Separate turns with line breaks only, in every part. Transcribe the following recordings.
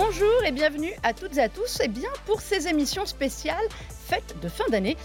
Bonjour et bienvenue à toutes et à tous et bien pour ces émissions spéciales fêtes de fin d'année.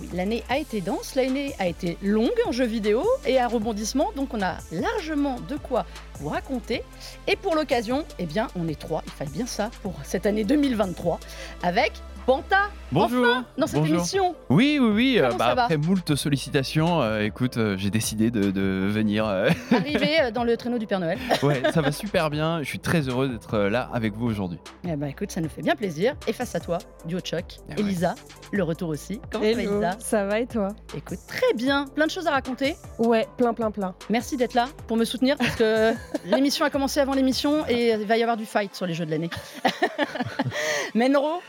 Oui, l'année a été dense, l'année a été longue en jeux vidéo et à rebondissement, donc on a largement de quoi vous raconter. Et pour l'occasion, eh bien, on est trois, il fallait bien ça pour cette année 2023, avec Panta
Bonjour.
enfin, dans cette
Bonjour.
émission.
Oui, oui, oui. Euh, bah, après moult sollicitations, euh, écoute, euh, j'ai décidé de, de venir. euh,
Arrivé euh, dans le traîneau du Père Noël.
ouais, ça va super bien. Je suis très heureux d'être là avec vous aujourd'hui.
Eh ben écoute, ça nous fait bien plaisir. Et face à toi, duo de choc,
Ah ouais.
Elisa, le retour aussi. Comment ça va
Hello, ça va et toi
Écoute, très bien, plein de choses à raconter.
Ouais, plein, plein, plein.
Merci d'être là pour me soutenir parce que l'émission a commencé avant l'émission et il va y avoir du fight sur les jeux de l'année. Menro,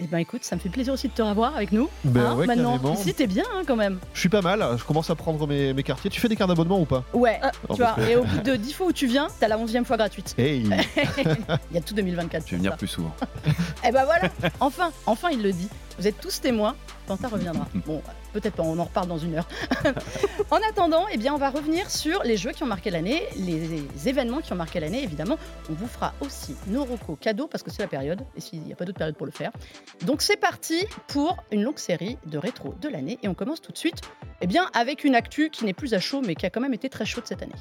eh ben écoute, ça me fait plaisir aussi de te revoir avec nous.
Ben
hein,
ouais,
maintenant,
carrément.
ici t'es bien hein, quand même.
Je suis pas mal, je commence à prendre mes, mes quartiers. Tu fais des cartes d'abonnement ou pas?
Ouais,
Non,
tu vois,
que-
et au bout de 10 fois où tu viens, t'as la 11e fois gratuite.
Hey
Il y a tout 2024.
Je vais venir
ça.
plus souvent.
Eh ben voilà, enfin, enfin il le dit. Vous êtes tous témoins, Panta reviendra. Bon, peut-être pas, on en reparle dans une heure. en attendant, eh bien, on va revenir sur les jeux qui ont marqué l'année, les événements qui ont marqué l'année, évidemment. On vous fera aussi nos recos cadeaux, parce que c'est la période, et s'il n'y a pas d'autre période pour le faire. Donc c'est parti pour une longue série de rétro de l'année, et on commence tout de suite eh bien, avec une actu qui n'est plus à chaud, mais qui a quand même été très chaude cette année.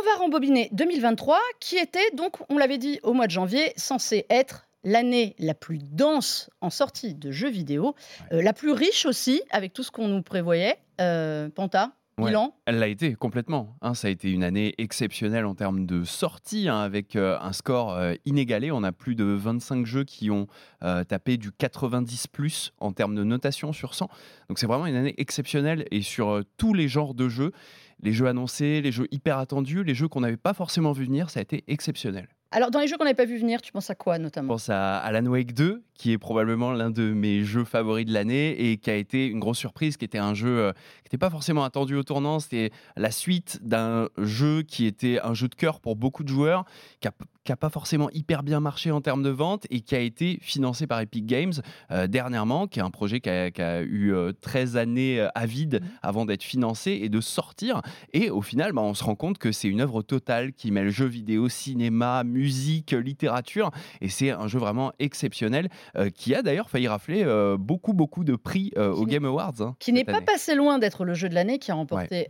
On va rembobiner 2023, qui était donc, on l'avait dit au mois de janvier, censé être l'année la plus dense en sortie de jeux vidéo, euh, la plus riche aussi, avec tout ce qu'on nous prévoyait. Euh, Panta,
Ouais. Elle l'a été complètement. hein. ça a été une année exceptionnelle en termes de sortie, hein, avec euh, un score euh, inégalé. On a plus de 25 jeux qui ont euh, tapé du 90 plus en termes de notation sur 100. Donc c'est vraiment une année exceptionnelle et sur tous les genres de jeux, les jeux annoncés, les jeux hyper attendus, les jeux qu'on n'avait pas forcément vu venir, ça a été exceptionnel.
Alors, dans les jeux qu'on n'avait pas vu venir, tu penses à quoi
Je
notamment
pense à Alan Wake 2, qui est probablement l'un de mes jeux favoris de l'année et qui a été une grosse surprise, qui était un jeu euh, qui n'était pas forcément attendu au tournant. C'était la suite d'un jeu qui était un jeu de cœur pour beaucoup de joueurs, qui n'a pas forcément hyper bien marché en termes de vente et qui a été financé par Epic Games euh, dernièrement, qui est un projet qui a, qui a eu euh, 13 années euh, à vide
Mhm.
avant d'être financé et de sortir. Et au final, bah, on se rend compte que c'est une œuvre totale qui mêle jeux vidéo, cinéma, musique, littérature. Et c'est un jeu vraiment exceptionnel euh, qui a d'ailleurs failli rafler euh, beaucoup, beaucoup de prix euh,
Qui
aux Game Awards. hein,
Qui n'est pas
année.
passé loin d'être le jeu de l'année, qui a remporté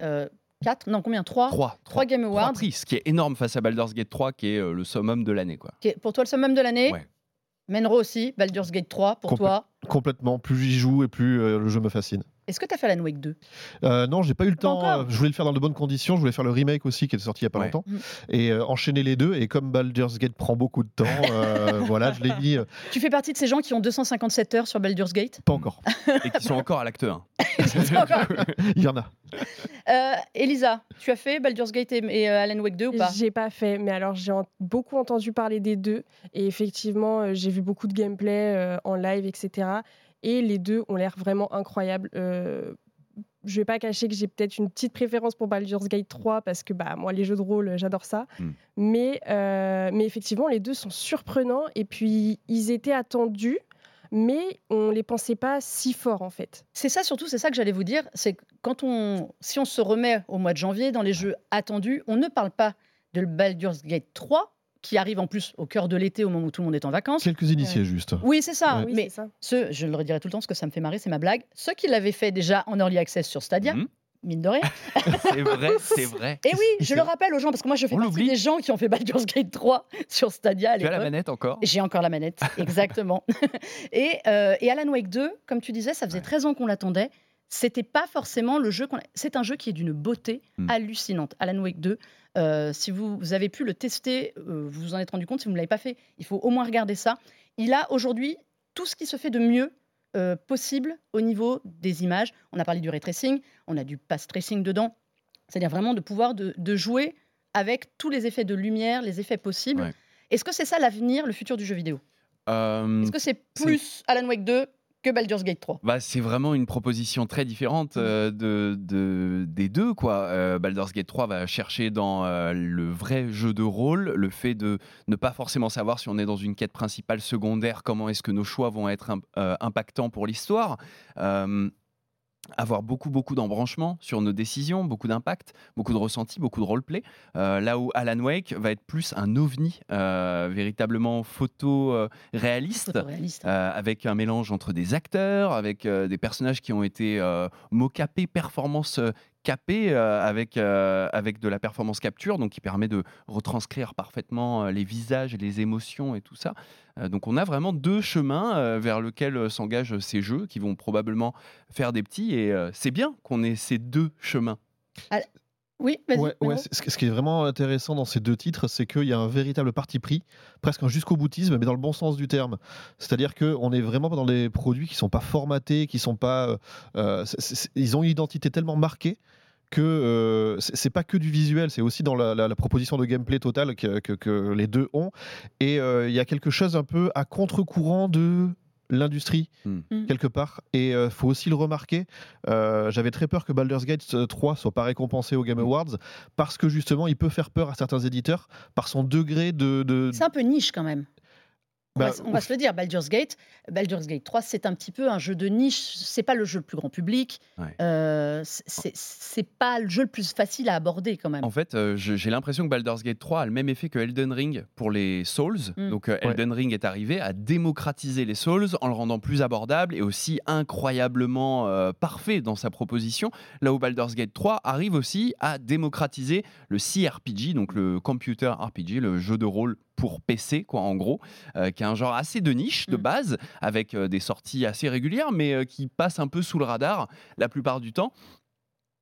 4, non combien? 3
Trois,
Trois Game
trois
Awards.
prix, ce qui est énorme face à Baldur's Gate 3, qui est euh, le summum de l'année. quoi.
Pour toi, le summum de l'année?
Ouais.
Menro aussi, Baldur's Gate 3, pour toi?
Complètement, plus j'y joue et plus euh, le jeu me fascine.
Est-ce que tu as fait Alan Wake 2
Euh, non, j'ai pas eu le
Pas
temps.
encore.
euh, je voulais le faire dans de bonnes conditions. Je voulais faire le remake aussi qui est sorti il y a pas
Ouais.
longtemps
Mm.
et euh, enchaîner les deux. Et comme Baldur's Gate prend beaucoup de temps, euh, voilà, je l'ai mis.
Tu fais partie de ces gens qui ont 257 heures sur Baldur's Gate?
Pas encore.
Et qui sont encore à l'acte 1.
Il y en a.
Euh, Elisa, tu as fait Baldur's Gate et, et, euh, Alan Wake 2 ou pas?
J'ai pas fait, mais alors j'ai en- beaucoup entendu parler des deux. Et effectivement, euh, j'ai vu beaucoup de gameplay euh, en live, etc. Et les deux ont l'air vraiment incroyables. Euh, je vais pas cacher que j'ai peut-être une petite préférence pour Baldur's Gate 3 parce que bah, moi, les jeux de rôle, euh, j'adore ça.
Mm.
Mais, euh, mais effectivement, les deux sont surprenants. Et puis, ils étaient attendus, mais on les pensait pas si forts en fait.
C'est ça surtout, c'est ça que j'allais vous dire, c'est que quand on, si on se remet au mois de janvier dans les jeux attendus, on ne parle pas de Baldur's Gate 3 qui arrive en plus au cœur de l'été au moment où tout le monde est en vacances.
Quelques initiés juste.
Oui, c'est ça.
Ouais.
Oui,
mais
ça.
ceux, je le redirai tout le temps parce que ça me fait marrer, c'est ma blague. Ceux qui l'avaient fait déjà en early access sur Stadia,
Mhm.
mine de rien.
C'est vrai, c'est vrai.
Et oui, je le rappelle aux gens parce que moi je fais
On
partie des gens qui ont fait Baldur's Gate 3 sur Stadia à
Tu as la manette encore?
J'ai encore la manette, exactement. et, euh, et Alan Wake 2, comme tu disais, ça faisait
Ouais.
13 ans qu'on l'attendait. C'était pas forcément le jeu qu'on. C'est un jeu qui est d'une beauté
Mm.
hallucinante. Alan Wake 2, euh, si vous, vous avez pu le tester, euh, vous vous en êtes rendu compte. Si vous ne l'avez pas fait, il faut au moins regarder ça. Il a aujourd'hui tout ce qui se fait de mieux euh, possible au niveau des images. On a parlé du ray tracing, on a du pass tracing dedans. C'est-à-dire vraiment de pouvoir de, de jouer avec tous les effets de lumière, les effets possibles.
Ouais.
Est-ce que c'est ça l'avenir, le futur du jeu vidéo? Est-ce que c'est- plus Alan Wake 2 que Baldur's Gate 3
Bah, c'est vraiment une proposition très différente euh, de, de- des deux. Quoi. Euh, Baldur's Gate 3 va chercher dans euh, le vrai jeu de rôle, le fait de ne pas forcément savoir si on est dans une quête principale, secondaire, comment est-ce que nos choix vont être im- impactants pour l'histoire. Avoir beaucoup beaucoup d'embranchements sur nos décisions, beaucoup d'impact, beaucoup de ressenti, beaucoup de roleplay. Euh, là où Alan Wake va être plus un ovni, euh, véritablement photo euh, réaliste,
Photoréaliste.
euh, avec un mélange entre des acteurs, avec euh, des personnages qui ont été mocapés, performance capée, euh, avec, euh, avec de la performance capture, donc qui permet de retranscrire parfaitement euh, les visages, les émotions et tout ça. Donc on a vraiment deux chemins vers lesquels s'engagent ces jeux qui vont probablement faire des petits, et c'est bien qu'on ait ces deux chemins.
Oui.
Ouais, ouais, ce qui est vraiment intéressant dans ces deux titres, c'est qu'il y a un véritable parti pris, presque un jusqu'au boutisme, mais dans le bon sens du terme. C'est-à-dire qu'on est vraiment dans des produits qui sont pas formatés, qui sont pas, euh, euh, ils ont une identité tellement marquée que euh, c'est pas que du visuel, c'est aussi dans la, la- la proposition de gameplay totale que, que- que les deux ont. Et euh, il y a quelque chose un peu à contre-courant de l'industrie
Hmm.
Hmm.
quelque part et il faut aussi le remarquer euh, j'avais très peur que Baldur's Gate euh, 3 soit pas récompensé aux Game Awards parce que justement il peut faire peur à certains éditeurs par son degré de, de-
C'est un peu niche quand même. On,
Bah,
va, on va se le dire, Baldur's Gate, Baldur's Gate 3, c'est un petit peu un jeu de niche. C'est pas le jeu le plus grand public.
Ouais.
Euh, c'est- pas le jeu le plus facile à aborder quand même.
En fait, euh, j'ai l'impression que Baldur's Gate 3 a le même effet que Elden Ring pour les Souls.
Mm.
Donc euh, Elden Ring est arrivé à démocratiser les Souls en le rendant plus abordable et aussi incroyablement euh, parfait dans sa proposition. Là où Baldur's Gate 3 arrive aussi à démocratiser le CRPG, donc le Computer RPG, le jeu de rôle pour PC, quoi, en gros, euh, qui est un genre assez de niche de
Mm.
base, avec euh, des sorties assez régulières, mais euh, qui passe un peu sous le radar la plupart du temps.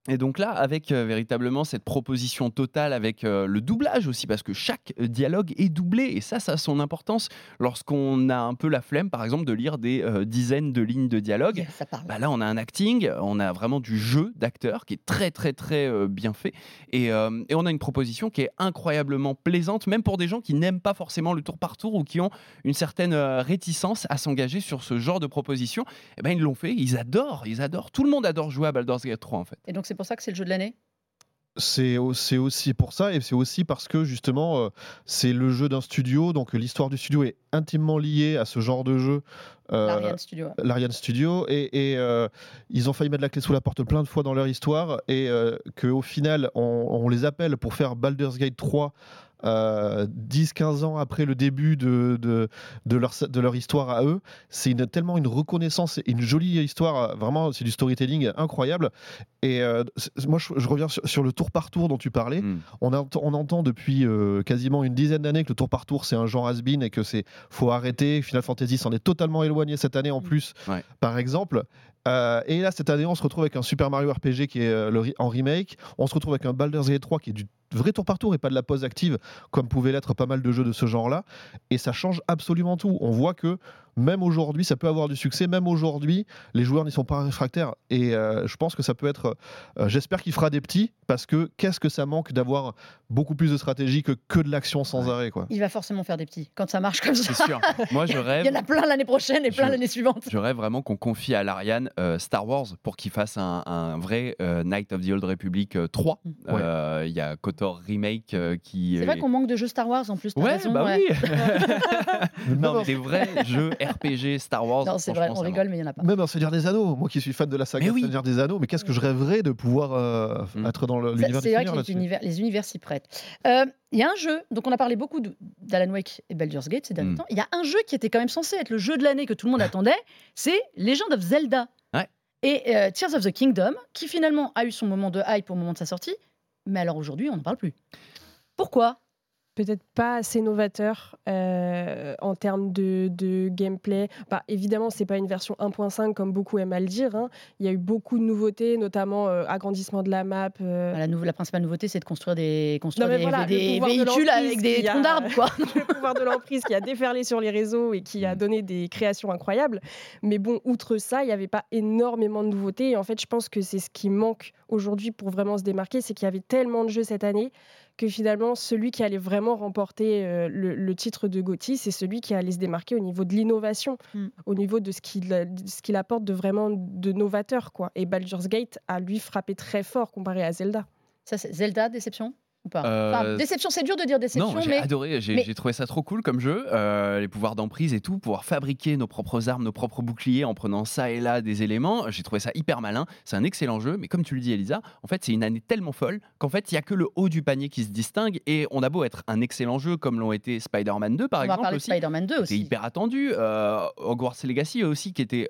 Et donc là, avec euh, véritablement cette proposition totale, avec euh, le doublage aussi, parce que chaque euh, dialogue est doublé, et ça, ça a son importance lorsqu'on a un peu la flemme, par exemple, de lire des euh, dizaines de lignes de dialogue.
Ça parle.
Bah là, on a un acting, on a vraiment du jeu d'acteur qui est très, très, très bien fait. Et, et on a une proposition qui est incroyablement plaisante, même pour des gens qui n'aiment pas forcément le tour par tour ou qui ont une certaine réticence à s'engager sur ce genre de proposition. Eh ben, ils l'ont fait, ils adorent, ils adorent. Tout le monde adore jouer à Baldur's Gate 3, en fait.
Et donc pour ça que c'est le jeu de l'année?
C'est au- c'est aussi pour ça et c'est aussi parce que justement euh, c'est le jeu d'un studio. Donc l'histoire du studio est intimement liée à ce genre de jeu euh,
L'Ariane Studio.
l'Ariane Studio. Et, et, euh, ils ont failli mettre la clé sous la porte plein de fois dans leur histoire. Et euh, qu'au final on, on les appelle pour faire Baldur's Gate 3 euh, 10-15 ans après le début de, de, de leur, de leur histoire à eux. C'est une, tellement une reconnaissance et une jolie histoire, vraiment c'est du storytelling incroyable. Et euh, moi je, je reviens sur, sur le tour par tour dont tu parlais.
Mm.
On, entend- on entend depuis euh, quasiment une dizaine d'années que le tour par tour c'est un genre has-been et que c'est faut arrêter. Final Fantasy s'en est totalement éloigné cette année en
Mm.
plus,
Ouais.
par exemple. Euh, et là cette année on se retrouve avec un Super Mario RPG qui est euh, en remake. On se retrouve avec un Baldur's Gate 3 qui est du vrai tour par tour et pas de la pause active comme pouvaient l'être pas mal de jeux de ce genre-là. Et ça change absolument tout. On voit que même aujourd'hui, ça peut avoir du succès. Même aujourd'hui, les joueurs n'y sont pas réfractaires. Et euh, je pense que ça peut être. euh, J'espère qu'il fera des petits parce que qu'est-ce que ça manque d'avoir beaucoup plus de stratégie que, que de l'action sans
Ouais.
arrêt. Quoi?
Il va forcément faire des petits quand ça marche comme
C'est
ça.
sûr. Moi, je rêve.
Il y en a plein l'année prochaine et plein l'année suivante.
Je rêve vraiment qu'on confie à l'Ariane euh, Star Wars pour qu'il fasse un, un vrai euh, Night of the Old Republic euh, 3.
Mm.
Euh, Il y a KOTOR Remake euh, qui.
C'est vrai qu'on manque de jeux Star Wars en plus.
Ouais,
raison,
bah
ouais.
oui. non,
Non,
mais des vrais jeux RPG Star Wars.
Non, c'est vrai, on rigole, mais il n'y en a pas.
Même un Seigneur des Anneaux, moi qui suis fan de la saga
oui.
Seigneur des Anneaux, mais qu'est-ce que je rêverais de pouvoir euh,
Mm.
être dans l'univers
C'est vrai que les univers, les univers s'y prêtent. Euh, Il y a un jeu, donc on a parlé beaucoup d'Alan Wake et Baldur's Gate ces derniers
Mm.
temps. Il y a un jeu qui était quand même censé être le jeu de l'année que tout le monde attendait, c'est Legend of Zelda.
Ouais.
Et euh, Tears of the Kingdom, qui finalement a eu son moment de hype au moment de sa sortie, mais alors aujourd'hui on n'en parle plus. Pourquoi?
Peut-être pas assez novateur euh, en termes de, de gameplay. Bah, évidemment, c'est pas une version 1.5 comme beaucoup aiment à le dire. hein. Il y a eu beaucoup de nouveautés, notamment euh, agrandissement de la map. euh,
la, principale nouveauté, c'est de construire des, construire
Non, mais
des,
voilà,
des
le pouvoir de
véhicules avec des troncs d'arbres,
le pouvoir de l'emprise qui a déferlé sur les réseaux et qui a
Mm.
donné des créations incroyables. Mais bon, outre ça, il n'y avait pas énormément de nouveautés. Et en fait, je pense que c'est ce qui manque aujourd'hui pour vraiment se démarquer, c'est qu'il y avait tellement de jeux cette année que finalement, celui qui allait vraiment remporter euh, le, le titre de GOTY, c'est celui qui allait se démarquer au niveau de l'innovation,
Mm.
au niveau de ce qu'il apporte de vraiment de novateur. Quoi. Et Baldur's Gate a lui frappé très fort comparé à Zelda.
Ça, c'est Zelda, déception? Ou pas Enfin,
Euh,
Déception, c'est dur de dire déception,
Non, j'ai
mais
adoré, j'ai
mais-
j'ai trouvé ça trop cool comme jeu, euh, les pouvoirs d'emprise et tout, pouvoir fabriquer nos propres armes, nos propres boucliers en prenant ça et là des éléments, j'ai trouvé ça hyper malin, c'est un excellent jeu, mais comme tu le dis Elisa, en fait c'est une année tellement folle qu'en fait il y a que le haut du panier qui se distingue et on a beau être un excellent jeu comme l'ont été Spider-Man 2 par
on va
exemple
parler de Spider-Man 2
c'est
aussi.
hyper attendu, euh, Hogwarts Legacy aussi qui était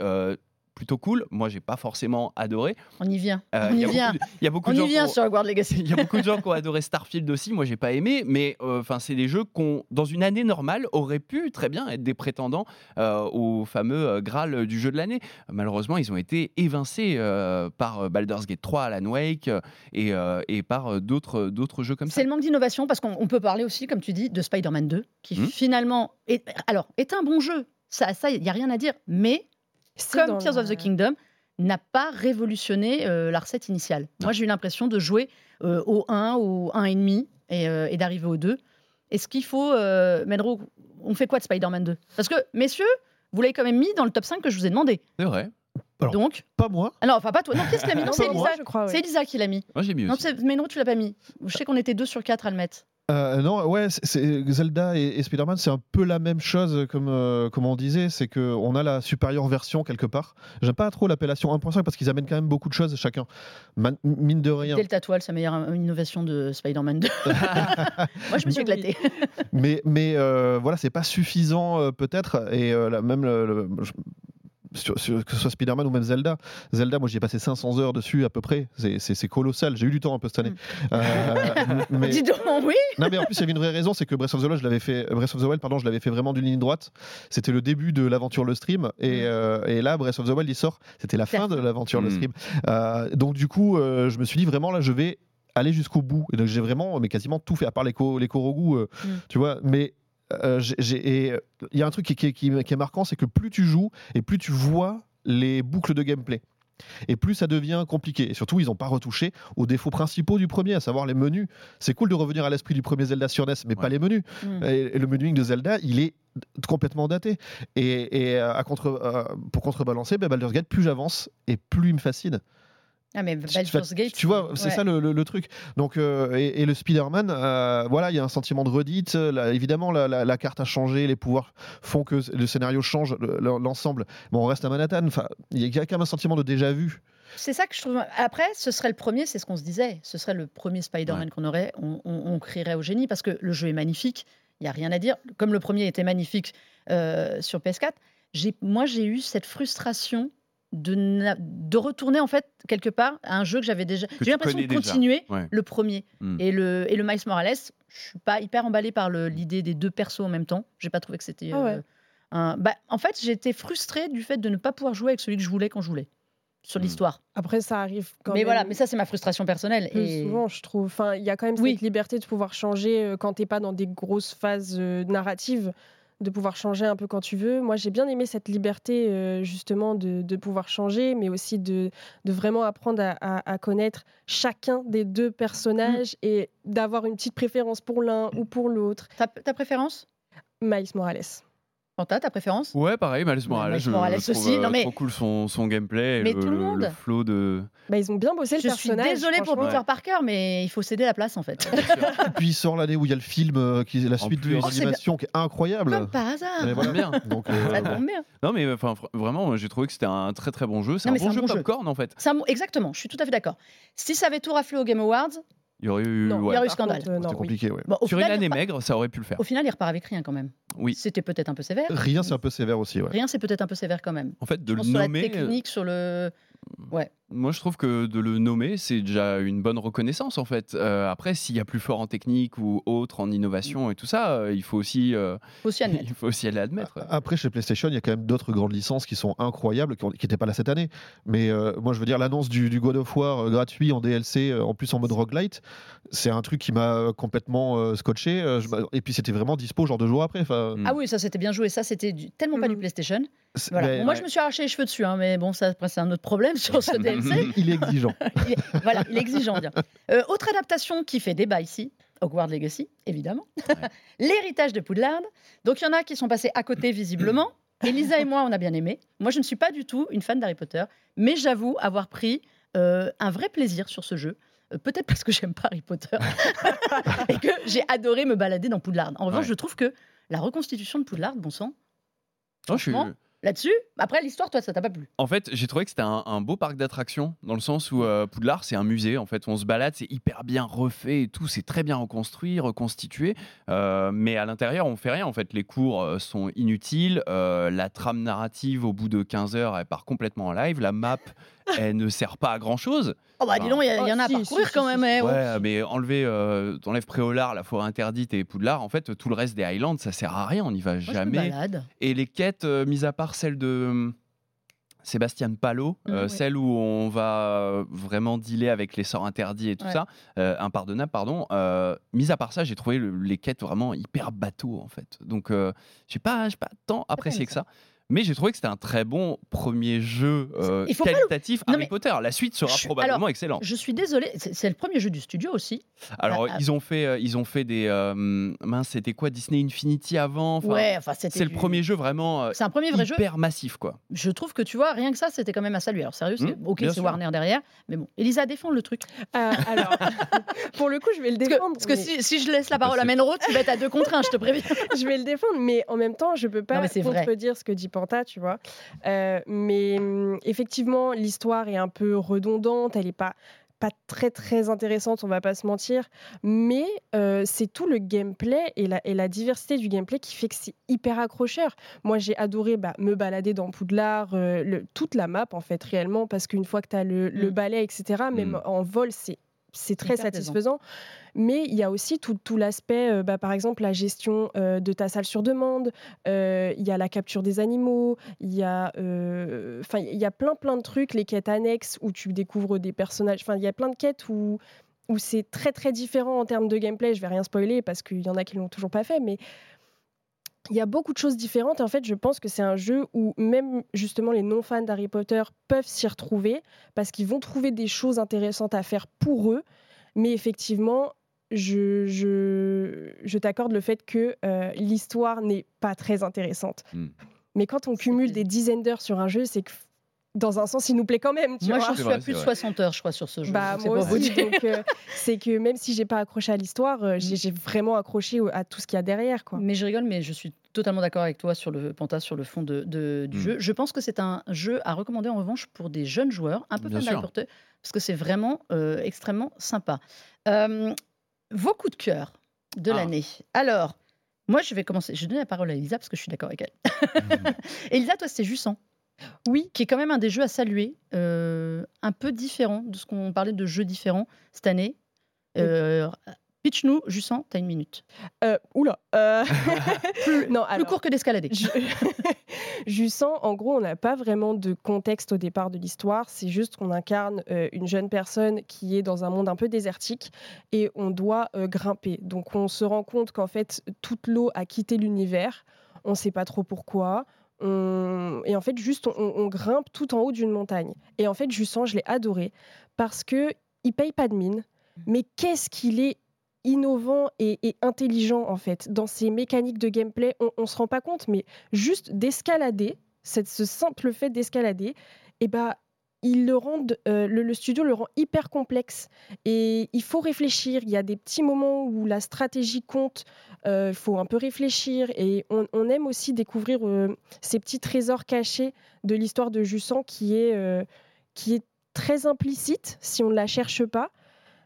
plutôt cool, moi j'ai pas forcément adoré,
On y vient.
Euh,
on
il
y
a
vient.
beaucoup de- il y a beaucoup
On
de gens
y vient sur Hogwarts Legacy.
il y a beaucoup de gens qui ont adoré Starfield aussi, moi j'ai pas aimé, mais euh, enfin c'est des jeux qu'on, dans une année normale, auraient pu très bien être des prétendants euh, au fameux Graal du jeu de l'année. Malheureusement, ils ont été évincés par Baldur's Gate 3, Alan Wake et, et par d'autres, d'autres jeux comme ça.
C'est le manque d'innovation parce qu'on on peut parler aussi, comme tu dis, de Spider-Man 2, qui
Hmm.
finalement est, alors, est un bon jeu. Ça, ça, il n'y a rien à dire. Mais comme Tears of the Kingdom, n'a pas révolutionné euh, la recette initiale. Moi, j'ai eu l'impression de jouer euh, au 1 ou 1,5 et, euh, et d'arriver au 2. Est-ce qu'il faut, euh, Medro, on fait quoi de Spider-Man 2 Parce que, messieurs, vous l'avez quand même mis dans le top 5 que je vous ai demandé.
C'est vrai.
Alors,
Donc,
Pas moi.
ah non, enfin pas toi. Non, qu'est-ce qu'il a mis? Non,
Non,
c'est Elisa.
je crois. ouais.
C'est Elisa qui l'a mis.
Moi j'ai mis
Non,
aussi.
c'est- Medro, tu l'as pas mis. Je sais qu'on était 2 sur 4 à le mettre.
Euh, non, ouais, Zelda et, et Spider-Man, c'est un peu la même chose comme, euh, comme on disait, c'est que on a la supérieure version quelque part. J'aime pas trop l'appellation 1.5 parce qu'ils amènent quand même beaucoup de choses chacun. Man- mine de rien.
Delta Toile, sa meilleure innovation de Spider-Man 2. Moi, je me suis
Oui.
éclatée.
mais mais euh, voilà, c'est pas suffisant euh, peut-être. Et euh, là, même le- sur- sur- que ce soit Spider-Man ou même Zelda. Zelda, moi j'y ai passé 500 heures dessus à peu près. C'est- colossal. J'ai eu du temps un peu cette année. Euh, mais,
Dis donc, oui.
Non mais en plus il y avait une vraie raison, c'est que Breath of the Wild, je l'avais fait, Breath of the Wild, pardon, je l'avais fait vraiment d'une ligne droite. C'était le début de l'aventure le stream et,
Mm.
euh, et là Breath of the Wild il sort, c'était la fin de l'aventure le
Mm.
stream. Euh, donc du coup, euh, je me suis dit vraiment là, je vais aller jusqu'au bout. Et donc j'ai vraiment, mais quasiment tout fait à part les co- les Korogu, euh,
Mm.
tu vois. Mais euh, et, euh, il y a un truc qui, qui- qui- qui est marquant, c'est que plus tu joues et plus tu vois les boucles de gameplay. Et plus ça devient compliqué. Et surtout, ils n'ont pas retouché aux défauts principaux du premier, à savoir les menus. C'est cool de revenir à l'esprit du premier Zelda sur NES, mais pas les menus.
Mm.
Et, et le menuing de Zelda, il est complètement daté. Et, et, euh, à contre, euh, pour contrebalancer, ben, Baldur's Gate, plus j'avance et plus il me fascine.
Ah, mais Gate.
Tu vois, c'est
ouais.
ça le, le- le truc. Donc, euh, et, et le Spider-Man, euh, voilà, il y a un sentiment de redite. Là, évidemment, la, la- la carte a changé, les pouvoirs font que le scénario change, le- l'ensemble. Bon, on reste à Manhattan. Enfin, il y a quand même un sentiment de déjà vu.
C'est ça que je trouve. Après, ce serait le premier, c'est ce qu'on se disait. Ce serait le premier Spider-Man qu'on aurait. On, on- on crierait au génie parce que le jeu est magnifique. Il n'y a rien à dire. Comme le premier était magnifique euh, sur PS4, j'ai- moi, j'ai eu cette frustration de, na- de retourner en fait quelque part à un jeu que j'avais déjà. J'ai l'impression de
déjà.
continuer
Ouais.
le premier.
Mm.
Et, le, et le Miles Morales, je suis pas hyper emballée par le- l'idée des deux persos en même temps. J'ai pas trouvé que c'était.
Ah ouais.
euh, un... bah, en fait, j'étais frustrée du fait de ne pas pouvoir jouer avec celui que je voulais quand je voulais sur
Mm.
l'histoire.
Après, ça arrive quand
Mais
même.
voilà, mais ça c'est ma frustration personnelle.
plus
Et...
souvent, je trouve. Enfin, il y a quand même
Oui.
cette liberté de pouvoir changer euh, quand t'es pas dans des grosses phases euh, narratives, de pouvoir changer un peu quand tu veux. Moi, j'ai bien aimé cette liberté euh, justement de, de pouvoir changer, mais aussi de, de vraiment apprendre à, à- à connaître chacun des deux personnages
Mm.
et d'avoir une petite préférence pour l'un ou pour l'autre.
Ta, ta préférence?
Miles Morales.
Fanta, ta préférence?
Ouais, pareil, Miles Morales.
Miles
je
Morales
trouve,
aussi,
euh,
non, mais-
trop cool son, son gameplay,
Mais
le,
tout le monde.
le flow de.
Bah, ils ont bien bossé
Je
le
suis
personnage.
désolée pour
franchement.
Peter Parker, mais il faut céder la place en fait.
Et puis il sort l'année où il y a le film, euh, qui est la suite
plus.
de l'animation, qui est incroyable.
Comme par hasard.
Et voilà.
bien.
Donc, euh,
Ça tombe bien.
Non, mais enfin, vraiment, j'ai trouvé que c'était un très très bon jeu. C'est un
mais
bon
un
jeu
bon jeu.
popcorn en fait.
Un Exactement, je suis tout à fait d'accord. Si ça avait tout raflé au Game Awards,
Il y aurait eu.
Non,
ouais.
il y aurait eu scandale.
contre, euh, non,
c'était
oui.
compliqué, ouais.
bon, au,
Sur
final,
une année maigre, ça aurait pu le faire.
au final, il repart avec rien quand même.
Oui.
C'était peut-être un peu sévère.
Rien, c'est un peu sévère aussi, ouais.
Rien, c'est peut-être un peu sévère quand même.
En fait, de le
pense sur la
nommer. euh,
technique, sur le.
Moi, je trouve que de le nommer, c'est déjà une bonne reconnaissance en fait. Euh, après, s'il y a plus fort en technique ou autre en innovation et tout ça, euh, il faut aussi, euh,
aussi
il faut aussi aller admettre.
Après, chez PlayStation, il y a quand même d'autres grandes licences qui sont incroyables, qui n'étaient pas là cette année. Mais euh, moi, je veux dire, l'annonce du, du God of War euh, gratuit en DLC, en plus en mode roguelite, c'est un truc qui m'a complètement euh, scotché. je et puis, c'était vraiment dispo genre deux jours après.
Mm.
Ah oui, ça c'était bien joué. Ça c'était tellement pas du
Mhm.
PlayStation. Voilà.
mais-
Bon, moi je me suis arraché les cheveux dessus, hein, mais bon, ça après c'est un autre problème sur ce DLC.
Il est exigeant.
Il est- voilà, il est exigeant. bien. Euh, autre adaptation qui fait débat ici, Hogwarts Legacy, évidemment. L'héritage de Poudlard. Donc il y en a qui sont passés à côté visiblement. Elisa et moi, on a bien aimé. Moi, je ne suis pas du tout une fan d'Harry Potter, mais j'avoue avoir pris euh, un vrai plaisir sur ce jeu. euh, peut-être parce que j'aime pas Harry Potter, et que j'ai adoré me balader dans Poudlard. En revanche,
Ouais.
je trouve que la reconstitution de Poudlard, bon sang,
Non, je suis-
Franchement, là-dessus, après l'histoire, toi, ça t'a pas plu.
En fait, j'ai trouvé que c'était un, beau parc d'attractions, dans le sens où euh, Poudlard, c'est un musée. En fait, on se balade, c'est hyper bien refait et tout, c'est très bien reconstruit, reconstitué. Euh, mais à l'intérieur, on fait rien. En fait, les cours euh, sont inutiles. la trame narrative, au bout de 15 heures, elle part complètement en live. La map, elle ne sert pas à grand chose.
Oh bah dis donc, il y, a- il y en a à
Oh, si,
parcourir
si,
quand
si,
même.
si.
eh.
Ouais, mais enlever, euh, t'enlèves Préolard, la forêt interdite et Poudlard, en fait, tout le reste des Highlands, ça sert à rien. On n'y va
Moi, je me
jamais.
balade.
Et les quêtes, euh, mis à part celle de euh, Sébastien Palot,
Mhm,
euh,
ouais.
celle où on va euh, vraiment dealer avec les sorts interdits et tout
Ouais.
ça, euh, impardonnable, pardon. Euh, mis à part ça, j'ai trouvé le- les quêtes vraiment hyper bateau en fait. Donc, euh, j'ai pas, j'ai pas tant apprécié que ça. Mais j'ai trouvé que c'était un très bon premier jeu euh,
pas
qualitatif Harry
mais-
Potter. La suite sera
Je-
probablement
alors,
excellente.
Je suis désolée, c'est le premier jeu du studio aussi.
Alors,
ah, ah.
ils ont fait, euh, ils ont fait des euh, mince, c'était quoi Disney Infinity avant? Enfin,
ouais, enfin c'était.
c'est le premier jeu vraiment euh,
C'est un premier vrai jeu.
hyper massif quoi.
Je trouve que tu vois, rien que ça, c'était quand même à saluer. Alors sérieux, c'est
Mmh,
ok, c'est. Warner derrière, mais bon, Elisa défend le truc.
Euh, alors, pour le coup, je vais le
Parce que,
défendre.
parce que si, si je laisse la parole à. Menro, tu vas être à deux contre un, je te préviens.
je vais le défendre, mais en même temps, je peux pas contredire ce que dit Tu vois. Euh, mais hum, effectivement, l'histoire est un peu redondante, elle est pas pas très très intéressante, on va pas se mentir, mais euh, c'est tout le gameplay et la, et la diversité du gameplay qui fait que c'est hyper accrocheur. Moi j'ai adoré bah, me balader dans Poudlard, euh, le- toute la map en fait réellement, parce qu'une fois que tu as le, le
Mm.
balai, etc., même
Mm.
en vol, c'est c'est très
Hyper plaisant.
satisfaisant. Mais il y a aussi tout, tout l'aspect, euh, bah, par exemple, la gestion euh, de ta salle sur demande, euh, il y a la capture des animaux, il y a, y a plein plein de trucs, les quêtes annexes où tu découvres des personnages, enfin, il y a plein de quêtes où, où c'est très très différent en termes de gameplay. Je vais rien spoiler parce qu'il y en a qui l'ont toujours pas fait, mais il y a beaucoup de choses différentes. En fait, je pense que c'est un jeu où même justement les non-fans d'Harry Potter peuvent s'y retrouver parce qu'ils vont trouver des choses intéressantes à faire pour eux. Mais effectivement, je, je, je t'accorde le fait que euh, l'histoire n'est pas très intéressante.
Mm.
Mais quand on cumule des dizaines d'heures sur un jeu, c'est que dans un sens, il nous plaît quand même. Tu
Moi,
vois
je suis
vrai,
à plus de
c'est vrai.
60 heures, je crois, sur ce jeu.
bah, moi aussi, donc euh, c'est que même si j'ai pas accroché à l'histoire, euh,
Mm.
j'ai j'ai vraiment accroché à tout ce qu'il y a derrière. Quoi.
Mais je rigole, mais je suis totalement d'accord avec toi sur le Panta, sur le fond de, de- du
Mm.
jeu. Je pense que c'est un jeu à recommander en revanche pour des jeunes joueurs, un peu
Bien sûr.
Potter, parce que c'est vraiment euh, extrêmement sympa. Euh, vos coups de cœur de
Ah.
l'année. Alors, moi, je vais commencer. Je vais donner la parole à Elisa parce que je suis d'accord avec elle. Elisa, toi, c'est Jussan.
Oui.
Qui est quand même un des jeux à saluer, euh, un peu différent de ce qu'on parlait de jeux différents cette année. Euh, Pitch-nous, Jussan, t'as une minute.
Euh, oula. euh, non,
Plus
alors,
court que d'escalader.
je... Jussan, en gros, on n'a pas vraiment de contexte au départ de l'histoire. C'est juste qu'on incarne euh, une jeune personne qui est dans un monde un peu désertique et on doit euh, grimper. Donc on se rend compte qu'en fait, toute l'eau a quitté l'univers. On ne sait pas trop pourquoi. On- Et en fait, juste, on, on grimpe tout en haut d'une montagne. Et en fait, Jussan, je l'ai adoré parce que il paye pas de mine. Mais qu'est-ce qu'il est innovant et, et intelligent en fait dans ses mécaniques de gameplay. On, on se rend pas compte, mais juste d'escalader, ce simple fait d'escalader, et bah il le rend, euh, le, le studio le rend hyper complexe et il faut réfléchir. Il y a des petits moments où la stratégie compte. Euh, Il faut un peu réfléchir et on, on aime aussi découvrir euh, ces petits trésors cachés de l'histoire de Jussan qui est euh, qui est très implicite si on ne la cherche pas,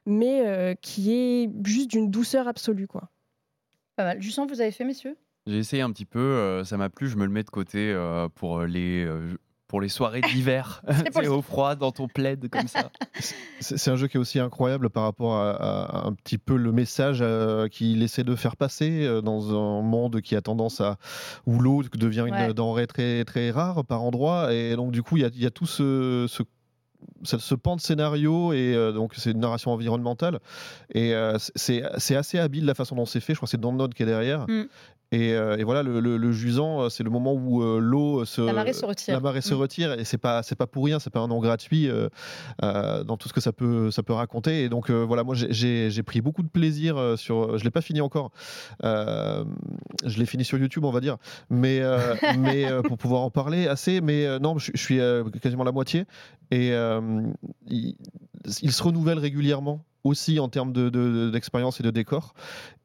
mais euh, qui est juste d'une douceur absolue quoi.
Pas mal. Jussan, vous avez fait, messieurs?
J'ai essayé un petit peu, euh, ça m'a plu, je me le mets de côté euh, pour euh, les euh, pour les soirées d'hiver,
C'est
au froid dans ton plaid comme ça.
C'est un jeu qui est aussi incroyable par rapport à, à un petit peu le message euh, qu'il essaie de faire passer euh, dans un monde qui a tendance à où l'eau devient une
Ouais.
denrée très très rare par endroit et donc du coup il y a, il y a tout ce, ce ce, ce pan de scénario et euh, donc c'est une narration environnementale et euh, c'est c'est assez habile la façon dont c'est fait je crois que c'est Dontnod qui est derrière
Mm.
Et, euh, et voilà le, le- le jusant euh, c'est le moment où euh, l'eau se
La marée se retire.
la marée se
Mm.
retire et c'est pas c'est pas pour rien c'est pas un nom gratuit euh, dans tout ce que ça peut ça peut raconter et donc voilà moi j'ai- pris beaucoup de plaisir sur je l'ai pas fini encore je l'ai fini sur YouTube on va dire mais mais pour pouvoir en parler assez mais non je, je suis quasiment la moitié et il, il se renouvelle régulièrement aussi en termes de- de- d'expérience et de décor.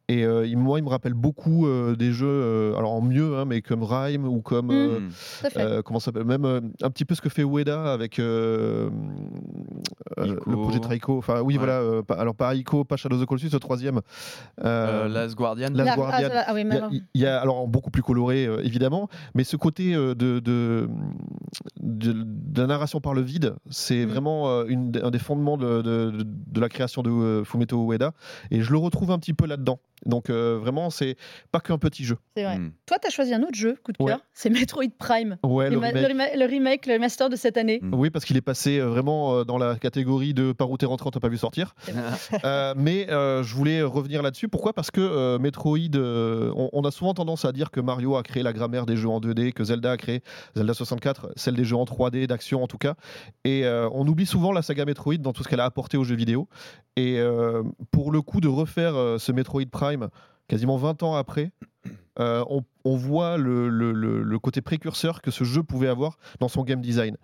Et euh, moi, il me rappelle beaucoup euh, des jeux, euh, alors en mieux, hein, mais comme Rhyme ou comme. euh,
Mm.
Euh, comment ça s'appelle Même euh, un petit peu ce que fait Ueda avec euh, euh, le projet Trico. Enfin, oui,
Ouais.
voilà. euh, pas- alors, pas Ico, pas Shadow of the Colossus, le troisième. Euh,
Euh, Last Guardian.
Last
La-
Guardian.
ah, ah oui,
il
mais
y, a,
alors-
il y a- alors beaucoup plus coloré euh, évidemment, mais ce côté euh, de, de, de, de la narration par le vide, c'est
Mm.
vraiment euh, une, un des fondements de, de- de la création de euh, Fumeto Ueda, et je le retrouve un petit peu là-dedans. Donc euh, vraiment, c'est pas qu'un petit jeu.
c'est vrai.
Mm.
Toi, tu as choisi un autre jeu, coup de
Ouais.
cœur, c'est Metroid Prime.
Ouais,
le,
le
ma-
remake.
le rema- le remake, le master de cette année.
Mm.
Oui, parce qu'il est passé euh, vraiment euh, dans la catégorie de par où t'es rentré, on t'a pas vu sortir. Euh, mais euh, je voulais revenir là-dessus. Pourquoi? Parce que euh, Metroid, euh, on, on a souvent tendance à dire que Mario a créé la grammaire des jeux en 2D, que Zelda a créé, Zelda 64, celle des jeux en 3D, d'action en tout cas. Et euh, on oublie souvent la saga Metroid dans tout ce qu'elle a apporté aux jeux vidéo. Et euh, pour le coup de refaire euh, ce Metroid Prime quasiment 20 ans après, euh, on, voit le côté précurseur que ce jeu pouvait avoir dans son game design.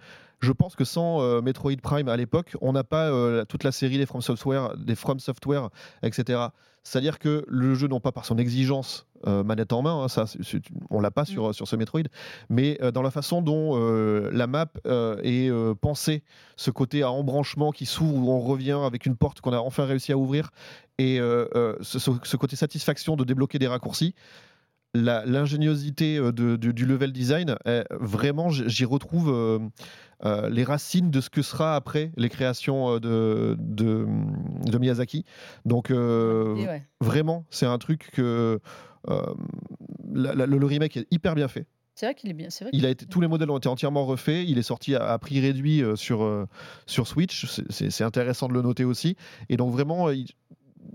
Je pense que sans euh, Metroid Prime à l'époque, on n'a pas euh, toute la série des From Software, des From Software, etc. C'est-à-dire que le jeu, non pas par son exigence euh, manette en main, hein, ça, on l'a pas sur, sur ce Metroid, mais euh, dans la façon dont euh, la map est pensée, ce côté à embranchement qui s'ouvre où on revient avec une porte qu'on a enfin réussi à ouvrir, et ce, côté satisfaction de débloquer des raccourcis. L'ingéniosité de- du level design, euh, vraiment, j'y retrouve euh, les racines de ce que sera après les créations euh, de, de, de Miyazaki. Donc, euh,
ouais.
vraiment, c'est un truc que la- la- le, remake est hyper bien fait.
C'est vrai qu'il est bien. Vrai
Il a été, tous les modèles ont été entièrement refaits. Il est sorti à, à prix réduit sur, sur Switch. C'est- intéressant de le noter aussi. Et donc vraiment, il,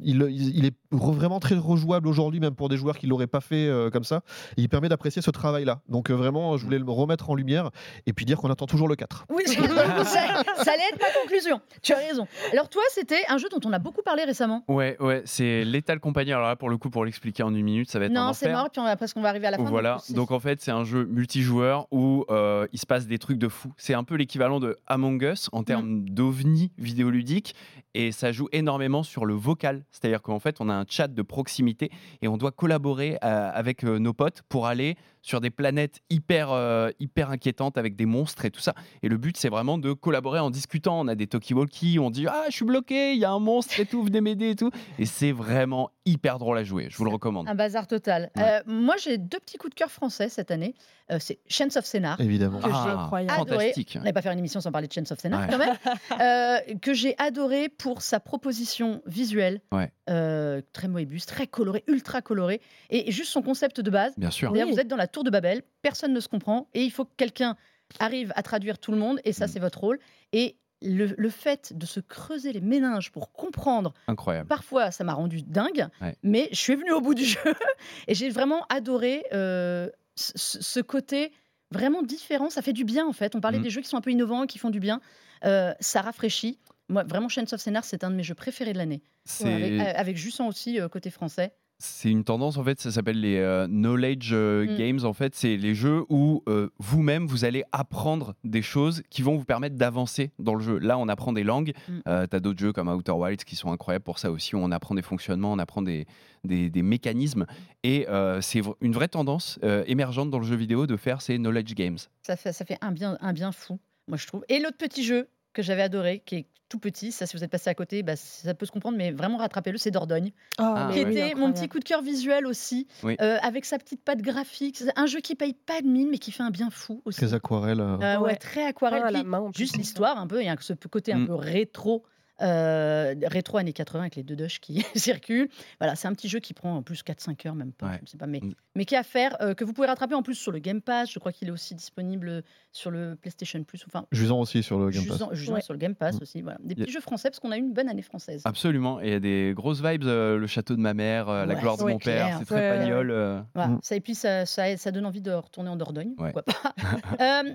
il, est re- vraiment très rejouable aujourd'hui, même pour des joueurs qui l'auraient pas fait euh, comme ça. Et il permet d'apprécier ce travail-là. Donc euh, vraiment, je voulais le remettre en lumière et puis dire qu'on attend toujours le 4.
Oui, ça, ça allait être ma conclusion. Tu as raison. Alors toi, c'était un jeu dont on a beaucoup parlé récemment.
Ouais, ouais, c'est Lethal Company. Alors là, pour le coup, pour l'expliquer en une minute, ça va être un
Non, c'est mort, puis on va, parce qu'on va arriver à la fin.
Voilà, donc en fait c'est un jeu multijoueur où euh, il se passe des trucs de fou. C'est un peu l'équivalent de Among Us en termes d'ovni vidéoludique et ça joue énormément sur le vocal. C'est-à-dire qu'en fait on a un chat de proximité et on doit collaborer euh, avec euh, nos potes pour aller sur des planètes hyper, euh, hyper inquiétantes avec des monstres et tout ça. Et le but c'est vraiment de collaborer en discutant. On a des talkie-walkie, on dit ah je suis bloqué, il y a un monstre et tout, venez m'aider et tout. Et c'est vraiment hyper drôle à jouer. Je vous le recommande.
Un bazar total.
Ouais.
Euh, moi, j'ai deux petits coups de cœur français cette année. Euh, c'est Chains of Scénar.
Évidemment.
que j'ai
incroyable.
adoré.
fantastique.
On n'allait pas faire une émission sans parler de Chains of Scénar
Ouais.
quand même. Euh, que j'ai adoré pour sa proposition visuelle.
Ouais.
Euh, très Moebius, très coloré, ultra coloré. Et juste son concept de base.
Bien sûr.
D'ailleurs,
Oui.
vous êtes dans la tour de Babel, personne ne se comprend, et il faut que quelqu'un arrive à traduire tout le monde, et ça,
Mm.
c'est votre rôle. Et le, le fait de se creuser les méninges pour comprendre,
Incroyable.
parfois, ça m'a rendu dingue,
Ouais.
mais je suis venue au bout du jeu, et j'ai vraiment adoré euh, ce, côté vraiment différent. Ça fait du bien, en fait. On parlait
Mm.
des jeux qui sont un peu innovants, qui font du bien. Euh, ça rafraîchit. Moi, vraiment, Chains of Scénar, c'est un de mes jeux préférés de l'année. Avec, euh, avec Jussan aussi, euh, côté français.
C'est une tendance en fait, ça s'appelle les euh, knowledge euh,
Mm.
games. En fait, c'est les jeux où euh, vous-même vous allez apprendre des choses qui vont vous permettre d'avancer dans le jeu. Là, on apprend des langues.
Mm.
T'as d'autres jeux comme Outer Wilds qui sont incroyables pour ça aussi. Où on apprend des fonctionnements, on apprend des, des, des mécanismes. Et c'est une vraie tendance émergente dans le jeu vidéo de faire ces knowledge games.
Ça fait, ça fait un, bien, un bien fou, moi je trouve. Et l'autre petit jeu que j'avais adoré, qui est tout petit, ça si vous êtes passé à côté, bah, ça peut se comprendre, mais vraiment rattrapez-le, c'est Dordogne.
Ah,
qui était mon petit coup de cœur visuel aussi,
Oui.
euh, avec sa petite patte graphique. C'est un jeu qui paye pas de mine, mais qui fait un bien fou aussi.
Très aquarelle. euh.
Euh, ouais,
Ouais.
très aquarelle.
Ah,
Puis
main, plus,
juste l'histoire un peu, il y a ce côté un
Mm.
peu rétro. Euh, rétro années 80 avec les deux Dush qui circulent. Voilà, c'est un petit jeu qui prend en plus 4-5 heures, même pas,
Ouais.
je ne sais pas, mais,
Mm.
mais qui est à faire, euh, que vous pouvez rattraper en plus sur le Game Pass. Je crois qu'il est aussi disponible sur le PlayStation Plus. Enfin,
Jusant aussi sur le Game Pass.
Jusant-
Ouais.
sur le Game Pass
Mm.
aussi. Voilà. Des
a-
petits jeux français parce qu'on a eu une bonne année française.
Absolument. Et il y a des grosses vibes. euh, le château de ma mère, euh, la gloire de mon
clair.
père. C'est très pagnol. euh.
Voilà.
Mm.
Ça, et puis ça, ça, ça donne envie de retourner en Dordogne.
Ouais.
Pourquoi pas. Euh,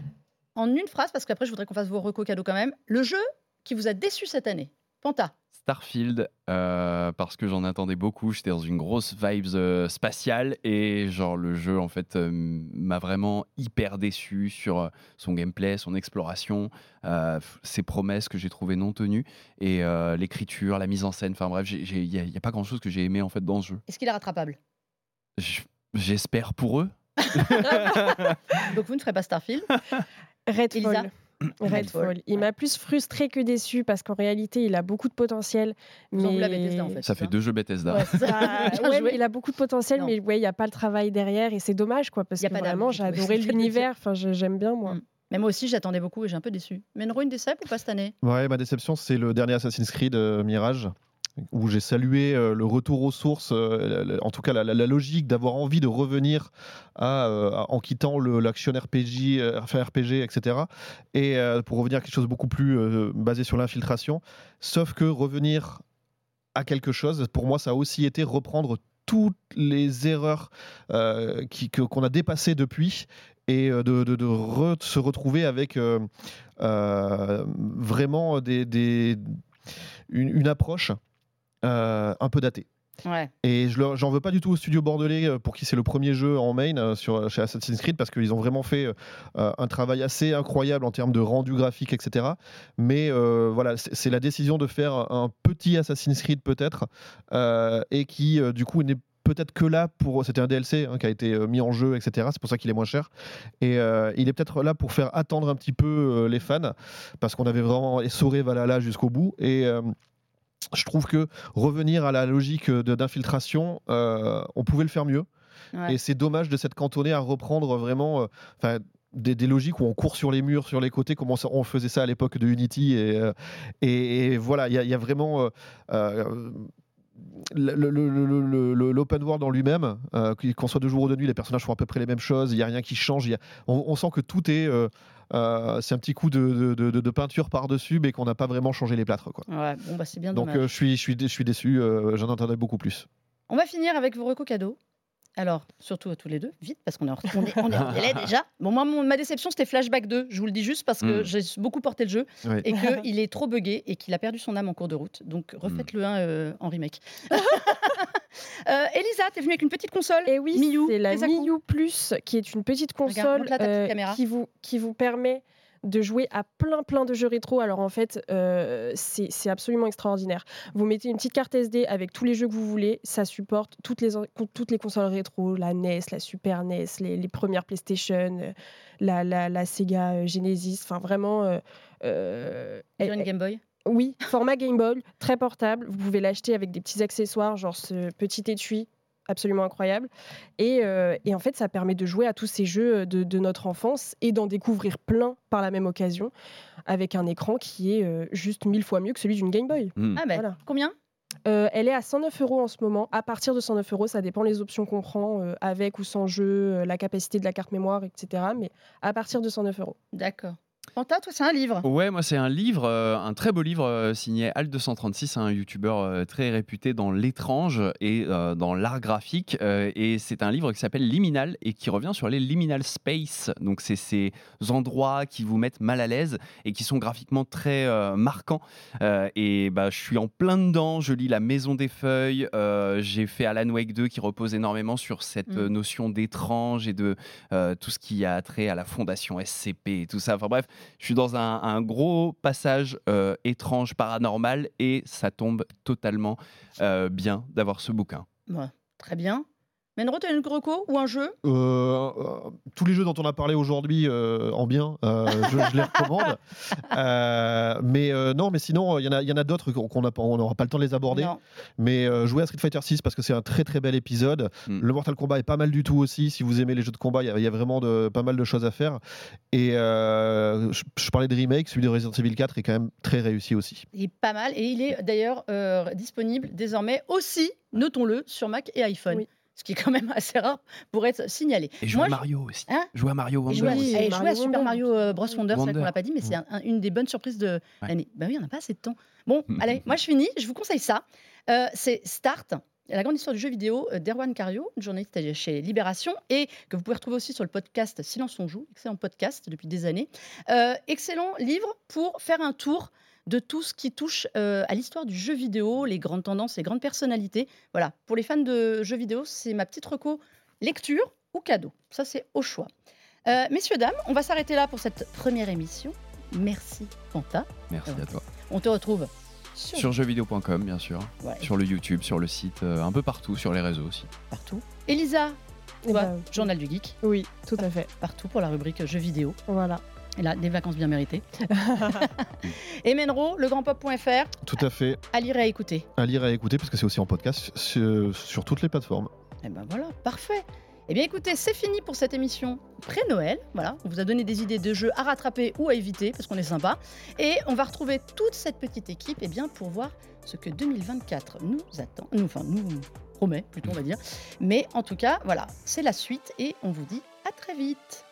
en une phrase, parce qu'après je voudrais qu'on fasse vos recos cadeaux quand même. Le jeu qui vous a déçu cette année, Panta.
Starfield euh, parce que j'en attendais beaucoup. J'étais dans une grosse vibes euh, spatiale et genre le jeu en fait euh, m'a vraiment hyper déçu sur son gameplay, son exploration, euh, ses promesses que j'ai trouvées non tenues et euh, l'écriture, la mise en scène. Enfin bref, il n'y a, y a pas grand chose que j'ai aimé en fait dans ce jeu.
Est-ce qu'il est rattrapable?
J'espère pour eux.
Donc vous ne ferez pas Starfield.
Redfall.
Elisa?
Redfall. Il m'a plus frustré que déçu parce qu'en réalité, il a beaucoup de potentiel. Mais...
Bethesda, en fait.
Ça fait deux jeux Bethesda.
Ouais, c'est ça. Bien
ouais,
joué.
mais il a beaucoup de potentiel,
Non.
mais ouais, il n'y a pas le travail derrière et c'est dommage quoi parce
Y a
que
pas
vraiment
j'ai
adoré l'univers. Enfin, j'aime bien moi.
Mm. Mais moi aussi, j'attendais beaucoup et j'ai un peu déçu. Mais une décep ou pas cette année?
Ouais, ma déception, c'est le dernier Assassin's Creed euh, Mirage, où j'ai salué euh, le retour aux sources, euh, en tout cas la, logique d'avoir envie de revenir euh, en quittant l'action RPG, enfin RPG, etc. Et pour revenir à quelque chose beaucoup plus basé sur l'infiltration. Sauf que revenir à quelque chose, pour moi, ça a aussi été reprendre toutes les erreurs euh, qu'on a dépassées depuis et de, se retrouver avec vraiment une, approche un peu.
Ouais.
Et je j'en veux pas du tout au studio bordelais euh, pour qui c'est le premier jeu en main euh, sur, chez Assassin's Creed parce qu'ils ont vraiment fait euh, un travail assez incroyable en termes de rendu graphique, etc. Mais euh, voilà, c'est la décision de faire un petit Assassin's Creed peut-être euh, et qui euh, du coup n'est peut-être que là pour c'était un DLC hein, qui a été euh, mis en jeu etc c'est pour ça qu'il est moins cher et euh, il est peut-être là pour faire attendre un petit peu euh, les fans parce qu'on avait vraiment essoré Valhalla jusqu'au bout et euh, je trouve que revenir à la logique d'infiltration, euh, on pouvait le faire mieux.
Ouais.
Et c'est dommage de s'être cantonné à reprendre vraiment euh, des, des logiques où on court sur les murs, sur les côtés, comme on, faisait ça à l'époque de Unity. Et, euh, et, et voilà, il y, a- il y a vraiment. euh, L'open world en lui-même, euh, qu'on soit de jour ou de nuit, les personnages font à peu près les mêmes choses, il n'y a rien qui change. il y a- on, on sent que tout est. euh, euh, c'est un petit coup de, de- de- de peinture par-dessus, mais qu'on n'a pas vraiment changé les plâtres. Quoi.
Ouais, bon, bah c'est bien
Donc je, suis, je, suis, dé- je suis déçu, j'en entendais beaucoup plus.
On va finir avec vos recos cadeaux. Alors, surtout à tous les deux, vite, parce qu'on est, en- on est, on est en délai déjà. Bon, moi, mon- ma déception, c'était Flashback 2. Je vous le dis juste parce que
Mm.
j'ai beaucoup porté le jeu et qu'il est trop buggé et qu'il a perdu son âme en cours de route. Donc, refaites-le un euh, en remake. Euh, Elisa, t'es venue avec une petite console
Et oui,
Miu,
c'est la. Miu Plus, qui est une petite console euh,
caméra.
qui, vous, qui vous permet de jouer à plein plein de jeux rétro. Alors en fait, euh, c'est absolument extraordinaire. Vous mettez une petite carte SD avec tous les jeux que vous voulez, ça supporte toutes les, en- toutes les consoles rétro, la NES, la Super NES, les, les premières PlayStation, euh, la, la, la Sega euh, Genesis, enfin vraiment... euh, euh, elle-
une Game Boy?
Oui, format Game Boy, très portable. Vous pouvez l'acheter avec des petits accessoires, genre ce petit étui absolument incroyable. Et, euh, et en fait, ça permet de jouer à tous ces jeux de, de notre enfance et d'en découvrir plein par la même occasion, avec un écran qui est euh, juste mille fois mieux que celui d'une Game Boy.
Hmm.
Ah, ben,
Voilà.
combien?
Euh, elle est à 109 euros en ce moment. À partir de 109 euros, ça dépend les options qu'on prend, euh, avec ou sans jeu, euh, la capacité de la carte mémoire, etc. Mais à partir de 109 euros.
D'accord. Quentin, toi, c'est un livre.
Ouais, moi c'est un livre, euh, un très beau livre euh, signé Alt236, un youtubeur euh, très réputé dans l'étrange et dans l'art graphique. et c'est un livre qui s'appelle Liminal et qui revient sur les liminal space. Donc c'est ces endroits qui vous mettent mal à l'aise et qui sont graphiquement très marquants. Et bah, je suis en plein dedans, je lis La Maison des Feuilles, j'ai fait Alan Wake 2 qui repose énormément sur cette
Mm.
notion d'étrange et de tout ce qui a trait à la fondation SCP et tout ça. Enfin bref, je suis dans un, gros passage euh, étrange, paranormal, et ça tombe totalement euh, bien d'avoir ce bouquin.
Très bien. Menro, t'as une reco ou un jeu?
Euh, euh, tous les jeux dont on a parlé aujourd'hui euh, en bien, euh, je, je les recommande. Euh, mais euh, non, mais sinon, il y en a, il y en a d'autres qu'on n'aura pas le temps de les aborder.
Non.
Mais euh, jouez à Street Fighter 6 parce que c'est un très très bel épisode.
Mm.
Le Mortal Kombat est pas mal du tout aussi. Si vous aimez les jeux de combat, il y a- il y, a vraiment de, pas mal de choses à faire. Et euh, je, je parlais de remake, celui de Resident Evil 4 est quand même très réussi aussi.
Il est pas mal et il est d'ailleurs euh, disponible désormais aussi, notons-le, sur Mac et iPhone.
Oui.
Ce qui est quand même assez rare pour être signalé.
Et jouer
Moi,
à
je-
Mario aussi.
Hein
jouer à Mario
Et
Wonder
jouer à,
aussi.
et
Mario
jouer à Super
Wonder.
Mario euh, Bros. Wonder, c'est vrai qu'on
Wonder.
l'a pas dit, mais c'est un- un- une des bonnes surprises de
Ouais.
l'année. Bah oui, on n'a pas assez de temps. Bon, allez, moi je finis, je vous conseille ça. Euh, c'est Start, la grande histoire du jeu vidéo euh, d'Erwan Cario, journaliste chez Libération, et que vous pouvez retrouver aussi sur le podcast Silence on joue, excellent podcast depuis des années. Euh, excellent livre pour faire un tour de tout ce qui touche euh, à l'histoire du jeu vidéo, les grandes tendances, les grandes personnalités. Voilà, pour les fans de jeux vidéo, c'est ma petite reco lecture ou cadeau. Ça, c'est au choix. Euh, messieurs, dames, on va s'arrêter là pour cette première émission. Merci, Quentin.
Merci à toi.
On te retrouve sur,
Sur jeuxvideo.com, bien sûr.
Ouais,
Sur le YouTube, sur le site, euh, un peu partout, sur les réseaux aussi.
partout. Elisa,
Eh
toi,
ben,
Journal du Geek,
Oui, tout à fait.
partout pour la rubrique jeux vidéo.
Voilà.
Et là, des vacances bien méritées. Et Menro, legrandpop.fr,
Tout à fait.
à lire et à écouter.
À lire et à écouter parce que c'est aussi en podcast sur, sur toutes les plateformes.
Et ben voilà, parfait. Eh bien écoutez, c'est fini pour cette émission pré-Noël. Voilà, on vous a donné des idées de jeux à rattraper ou à éviter parce qu'on est sympa. Et on va retrouver toute cette petite équipe eh bien, pour voir ce que 2024 nous attend, nous, enfin nous promet plutôt on va dire. Mais en tout cas, voilà, c'est la suite et on vous dit à très vite.